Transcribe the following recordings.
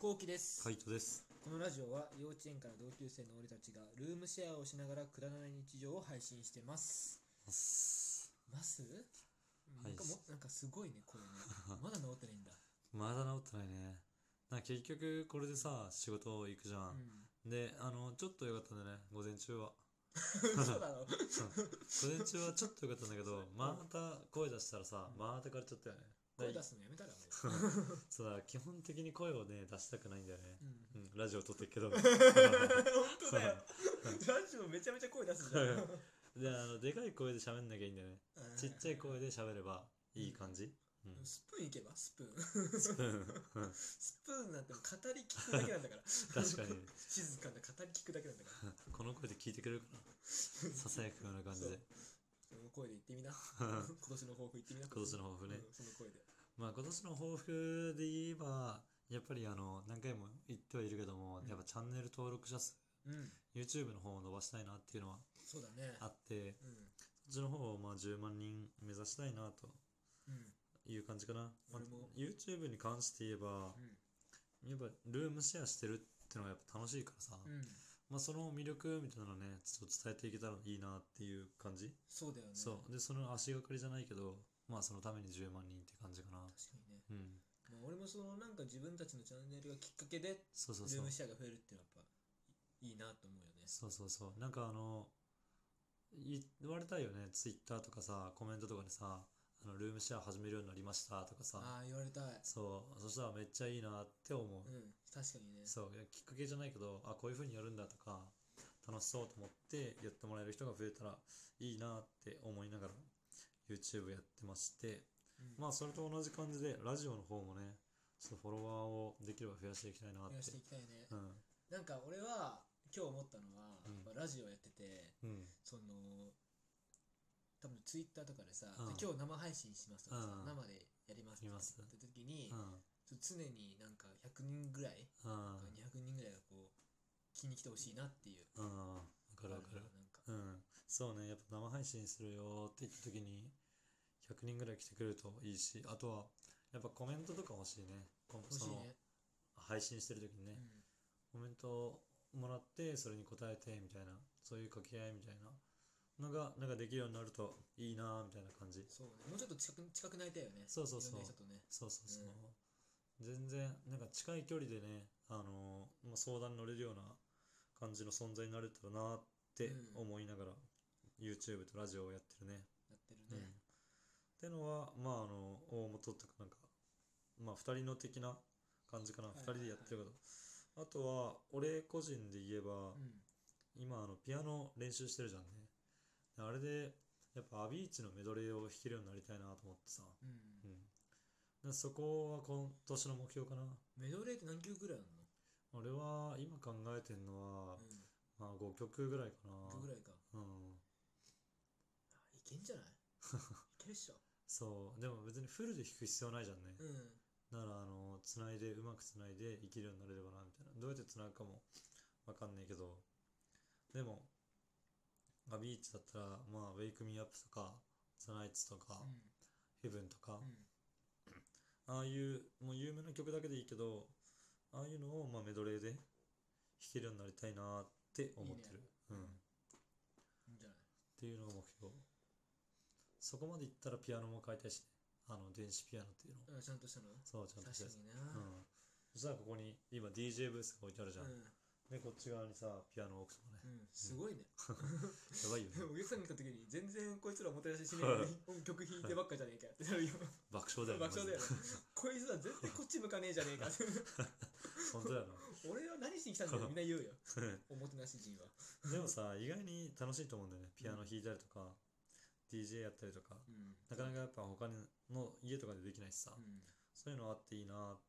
こうきです、カイトです。このラジオは幼稚園から同級生の俺たちがルームシェアをしながらくだらない日常を配信してます。ます。なんかもなんかすごいね声ね。まだ治ってないんだ。まだ治ってないね。なんか結局これでさ、仕事行くじゃ。うん。んで、あの、ちょっと良かったんだね、午前中は。嘘だろ。午前中はちょっと良かったんだけど、また声出したらさ、また枯れちゃったよね。声出すすのやめたらも そうだ、基本的に声をね、出したくないんだよねう、。うんうん、ラジオ撮ってるけど。本当だよ ラジオめちゃめちゃ声出すじゃんで、あの、でかい声で喋んなきゃいいんだよね。うんちっちゃい声で喋ればいい感じ。うん。スプーンいけばスプーンスプーンうんスプーンなんて語り聞くだけなんだから確かに。静かな語り聞くだけなんだからこの声で聞いてくれるかなささやくような感じで。その声で言ってみな。今年の抱負言ってみな。今年の抱負ね。うんその声で。まあ今年の抱負で言えば、やっぱりあの、何回も言ってはいるけども、うん。やっぱチャンネル登録者数、うん。YouTube の方を伸ばしたいなっていうのはそうだね。あって、うん。そっちの方をまあ10万人目指したいなとうん。いう感じかな。まあ俺も。YouTube に関して言えば、やっぱルームシェアしてるってのがやっぱ楽しいからさ、うんうんまあその魅力みたいなのね、ちょっと伝えていけたらいいなっていう感じ？そうだよねそう。で、その足がかりじゃないけど、まあそのために10万人って感じかな。確かにねうん。まあ俺もそのなんか自分たちのチャンネルがきっかけでそうそうそうルーム。シェアが増えるっていうのはやっぱいいなと思うよねそうそうそう。なんかあの、い言われたいよね。ツイッターとかさ、コメントとかでさ、あのルームシェア始めるようになりましたとかさ、ああ言われたいそう。そしたらめっちゃいいなって思う。うん確かにねそう。きっかけじゃないけど、あ、こういう風にやるんだとか、楽しそうと思ってやってもらえる人が増えたらいいなって思いながら YouTube やってまして、うんまあそれと同じ感じでラジオの方もね、ちょっとフォロワーをできれば増やしていきたいなって増やしてい。きたいねうん。なんか俺は今日思ったのはうんラジオやっててうん。その多分ツイッターとかでさうん今日生配信しますとかさうん生でやりますってやります言った時にうん。常になんか100人ぐらいうん。200人ぐらいがこう気に来てほしいなっていううん。わかるわかる。なんかうん。そうね。やっぱ生配信するよって言った時に、100人ぐらい来てくれるといいし、あとは、やっぱコメントとか欲しいね。欲しいね配信してる時にね、コメントもらって、それに答えて、みたいな、そういう掛け合いみたいなのが、なんかできるようになるといいなみたいな感じ。そうねもうちょっと近く近くなりたいよねそうそうそうねそうそうそう。全然、なんか近い距離でね、あのまあ、相談に乗れるような感じの存在になれたらなってうん思いながら、YouTube とラジオをやってるね。やってるうん。ねってのは、まあ、あの、大元とかなんか、まあ、二人の的な感じかな。はい二人でやってるけど。あとは、俺個人で言えば、うん今、あの、ピアノ練習してるじゃんね。であれで、やっぱアビーチのメドレーを弾けるようになりたいなと思ってさ。うんうん。でそこは今年の目標かな。メドレーって何曲ぐらいある俺は今考えてんのは、のうんまあ5曲ぐらいかな。5曲ぐらいかうん。あいけんじゃない？いけるっしょそう。でも別にフルで弾く必要ないじゃんね。うんだから、あの、つないで、うまくつないでいけるようになれればな、みたいな。どうやってつなぐかもわかんないけど。でも、まあ、ビーチだったら、まあ、Wake Me Up とか、ザナイツとか、Heaven とか、うん。ああいう、もう有名な曲だけでいいけど、ああいうのを、まあ、メドレーで弾けるようになりたいなって思ってる。うん。いいんじゃない？っていうのが目標。そこまでいったらピアノも買いたいしね。あの電子ピアノっていうの。うんちゃんとしたの？そうちゃんとしたやつ。確かにな。うん。そしたらここに今 DJ ブースが置いてあるじゃん、うんでこっち側にさピアノを置くとかね。うんすごいね。やばいよね。お客さんが来た時に全然こいつらおもてなししねえの 曲弾いてばっかじゃねえかって。なるよ爆笑だよね爆笑だよね。こいつら全然こっち向かねえじゃねえかって。本当だよ俺は何しに来たんだよ。みんな言うよ。なおもてなし人は。でもさ意外に楽しいと思うんだよね。ピアノ弾いたりとか、DJ やったりとか。うん。なかなかやっぱ他の家とかでできないしさ、うん。そういうのあっていいなっ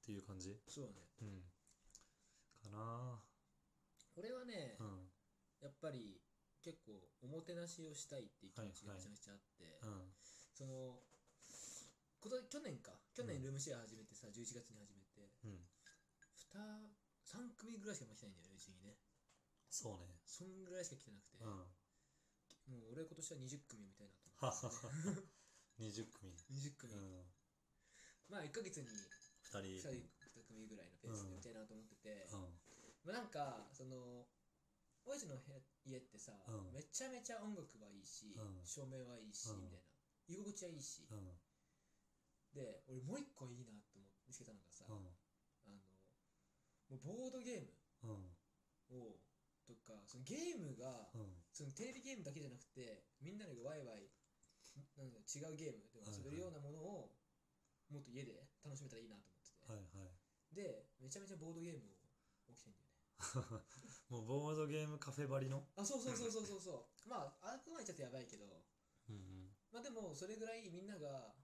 ていう感じ。そうね。うんかな。俺はねうん。やっぱり結構おもてなしをしたいっていう気持ちがめちゃめちゃあってうんその去年か。去年うん。ルームシェア始めてさ11月に始めて。うん。2 3組ぐらいしか来てないんだよねうちにね。そうね。そんぐらいしか来てなくて、うん。もう俺今年は20組みたいなとは思はって、は20組。20組、うん。まあ1ヶ月に2 2人。人2組ぐらいのペースでその親父の部屋家ってさ、うん。めちゃめちゃ音楽はいいし、うん。照明はいいし、うん。みたいな。居心地はいいし、うん。で俺もう一個いいなって思って見つけたのがさ、うん。あのもうボードゲームうん。をとかそのゲームが、うん。そのテレビゲームだけじゃなくてみんなでワイワイなんだろう違うゲームでも遊べるようなものをもっと家で楽しめたらいいなと思ってて、はいはい。でめちゃめちゃボードゲームを起きてんだよ。ね もうボードゲームカフェばりの？あそうそうそうそうそうそう。まああくまでちょっとやばいけど。うんうん。まあでもそれぐらいみんなが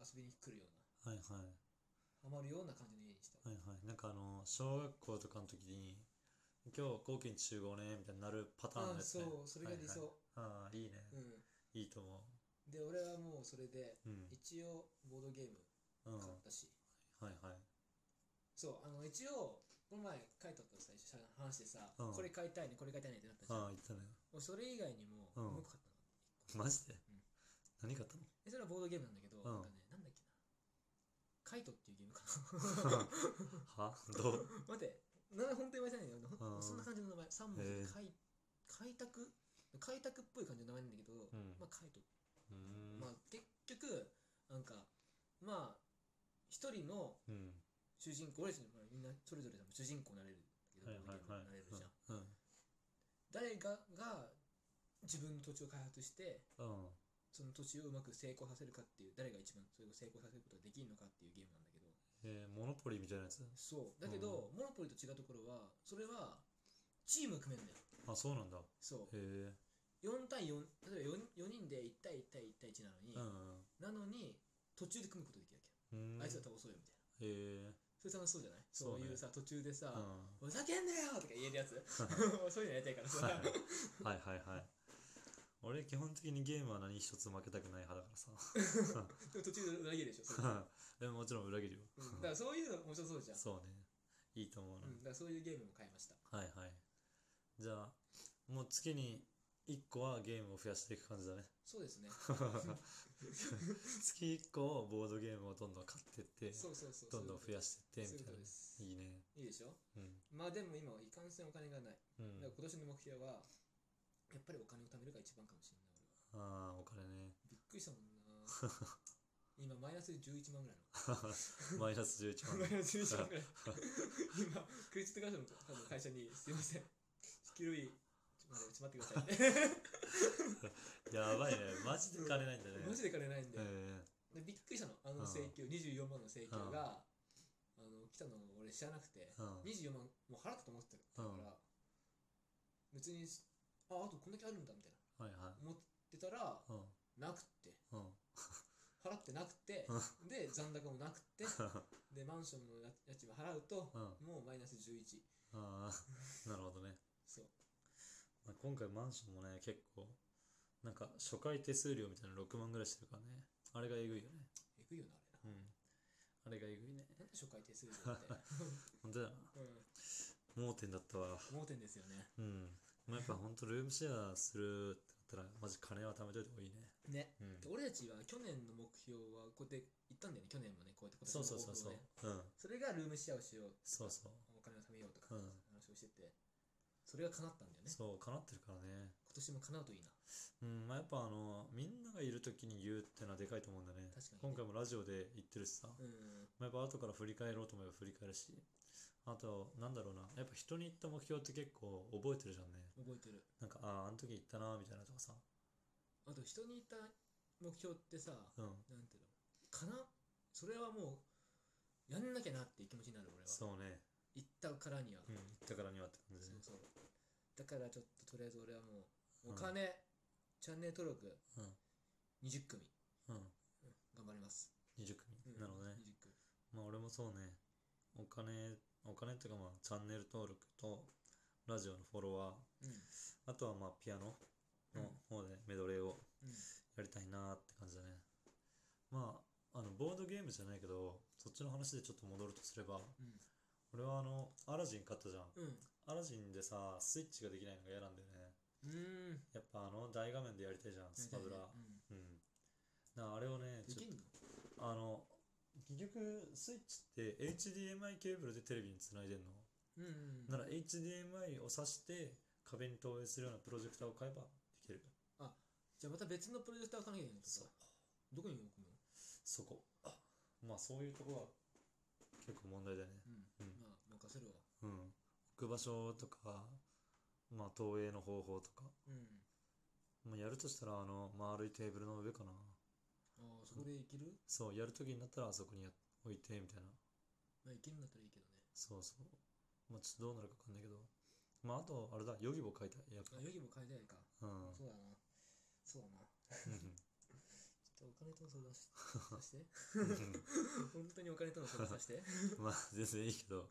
遊びに来るような。はいはい。ハマるような感じの家にした。はいはい。なんかあの小学校とかの時に今日後期に集合ねみたいになるパターンのあやつ、ね、そうそれが理想、はい。はいああいいね、うん。いいと思で俺はもうそれでううん。一応ボードゲームうん買ったし、はいはい。そうあの一応この前書いとった最初話でさ、うん。これ買いたいねこれ買いたいねってなったじゃん。ああ言ったね。俺それ以外にもうん。もう一個買ったの。マジで、ん。何買ったの？えそれはボードゲームなんだけど、ん。なんかねなんだっけな。カイトっていうゲームか は？どう？な 待って名前本当に言われてないんだよほんうん。そんな感じの名前3文字へえで開開拓開拓っぽい感じの名前なんだけど、ん。まあカイト。うーん。まあ結局なんかまあ一人のうん主人公俺たち、まあ、みんなそれぞれ主人公になれるんだけど、はいはい誰がが自分の土地を開発してうん。その土地をうまく成功させるかっていう誰が一番それを成功させることができるのかっていうゲームなんだけど。えー、モノポリみたいなやつ？そう。だけど、モノポリと違うところはそれはチーム組めるんだよ。あそうなんだ。へそう。え4対4例えば 4, 4人で1対1対1対1なのに、うんなのに途中で組むことできるわけあいつら倒そうよみたいな。へえそれ楽しそうじゃない？そうういうさ途中でさ、うん。ふざけんなよとか言えるやつ。そういうのやりたいからさ。はい。はいはい俺基本的にゲームは何一つ負けたくない派だからさ。でも途中で裏切るでしょ。それ、で。ももちろん裏切るよ、うん、だからそういうの面白そうじゃん。そうね。いいと思うな、うん、だからそういうゲームも買いました。はいはい。じゃあもう月に1個はゲームを増やしていく感じだね。そうですね。月1個ボードゲームをどんどん買ってってそうそうそうどんどん増やしていってみたいな。いいいね。いいでしょ？うん。まあでも今はいかんせんお金がない。うん。だから今年の目標はやっぱりお金を貯めるが一番かもしれない俺は。ああお金ね。びっくりしたもんな。今マイナス11万ぐらいの。マイナス11万。マイナス11万ぐらい。今クレジットカードの会社にすいません。黄色いちょっと待ってち待ってくださいね。やばいね。マジで金ないんだね。マジで金ないんで,、えでびっくりしたの。あのうん。請求24万の請求が、あの来たのを俺知らなくて、うん。24万もう払ったと思ってたから、別にああとこんだけあるんだみたいー、はいはい。な思ってたらうん。なくって。うん。払ってなくてで残高もなくてでマンションの家家賃も払うと、うもうマイナス11ああなるほどね、そうまあ、今回マンションもね結構なんか初回手数料みたいな6万ぐらいしてるからね。あれがえぐいよね。えぐいよなあれな、うん。あれがえぐいね。なんで初回手数料って、本当だ。よなうん、盲点だったわ。盲点ですよね。うん。まあやっぱ本当ルームシェアするってなったらマジ金は貯めといた方がいいね。ね。うん。で俺たちは去年の目標はこうやって言ったんだよね。去年もねこうやってそう今そうそうそう。うん。それがルームシェアをしようそうそう。お金を貯めようとかうん。話をしてて、それが叶ったんだよね。そう叶ってるからね。今年も叶うといいな。うんまあやっぱあのみんながいる時に言うってのはでかいと思うんだね。確かにね。今回もラジオで言ってるしさ、うん。まあ、やっぱ後から振り返ろうと思えば振り返るし。あとなんだろうな。やっぱ人に言った目標って結構覚えてるじゃんね。覚えてる。なんかあああの時言ったなみたいなとかさ。あと人に言った目標ってさ、うん。なんていうの？かなそれはもうやんなきゃなっていう気持ちになる俺は。そうね言ったからには、うん言ったからにはって感じでそうそう。だからちょっととりあえず俺はもううん。お金、チャンネル登録うん。20組、うん。うん頑張ります、20組、うんなるほどね。20組。まあ俺もそうね。お金お金っていうかまあチャンネル登録とラジオのフォロワー。うん。あとはまあピアノの方でメドレーをうん。やりたいなって感じだね。まああのボードゲームじゃないけどそっちの話でちょっと戻るとすればうん俺はあのアラジン買ったじゃん。うん。アラジンでさスイッチができないのが嫌なんだよね。うん。やっぱあの大画面でやりたいじゃんスパブラ。うん。うん。だからあれをねちょっとあの結局スイッチって HDMI ケーブルでテレビにつないでんの？うんうんなら HDMI を挿して壁に投影するようなプロジェクターを買えばできる。じゃあまた別のプロジェクターを買わなきゃいけないってことそう。どこに置くの？そこ。まあそういうところは結構問題だよね。うん、るわうん。置く場所とかまあ投影の方法とか、うん。まあ、やるとしたらあの丸いテーブルの上かな。ああそこでいける？そうやるときになったらあそこにや置いてみたいな。まあいけるんだったらいいけどね。そうそう。まあちょっとどうなるかわかんないけど。まああとあれだヨギボ買いたいやっぱ。あヨギも買いたいか。うん。そうだな。そうだな。うん ちょっとお金との相談しさせて。本当にお金との相談させて。まあ全然いいけど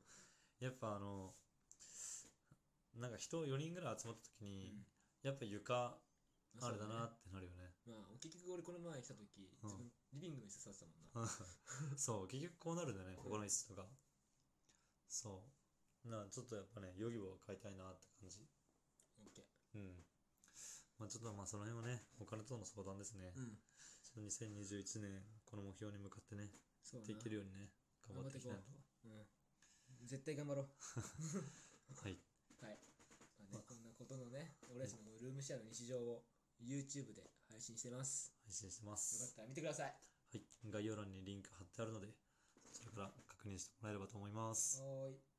やっぱあのなんか人4人ぐらい集まった時に、やっぱ床あれだなってなるよね。まあ結局俺この前来た時うん。自分リビングの椅子座ってたもんな。そう結局こうなるんだよねここの椅子とか。そう。なあちょっとやっぱねヨギボを買いたいなって感じ。オッケうん。まあちょっとまあその辺はねお金との相談ですね。ー、うん。ちょっと2021年この目標に向かってねできるようにね頑張っていきたいなと。うん絶対頑張ろう。はい。はい、まあね、こんなことのね俺たちのルームシェアの日常を YouTube で配信してます。配信してまよかすったら見てください。はい。概要欄にリンク貼ってあるのでそちらから確認してもらえればと思います。はーい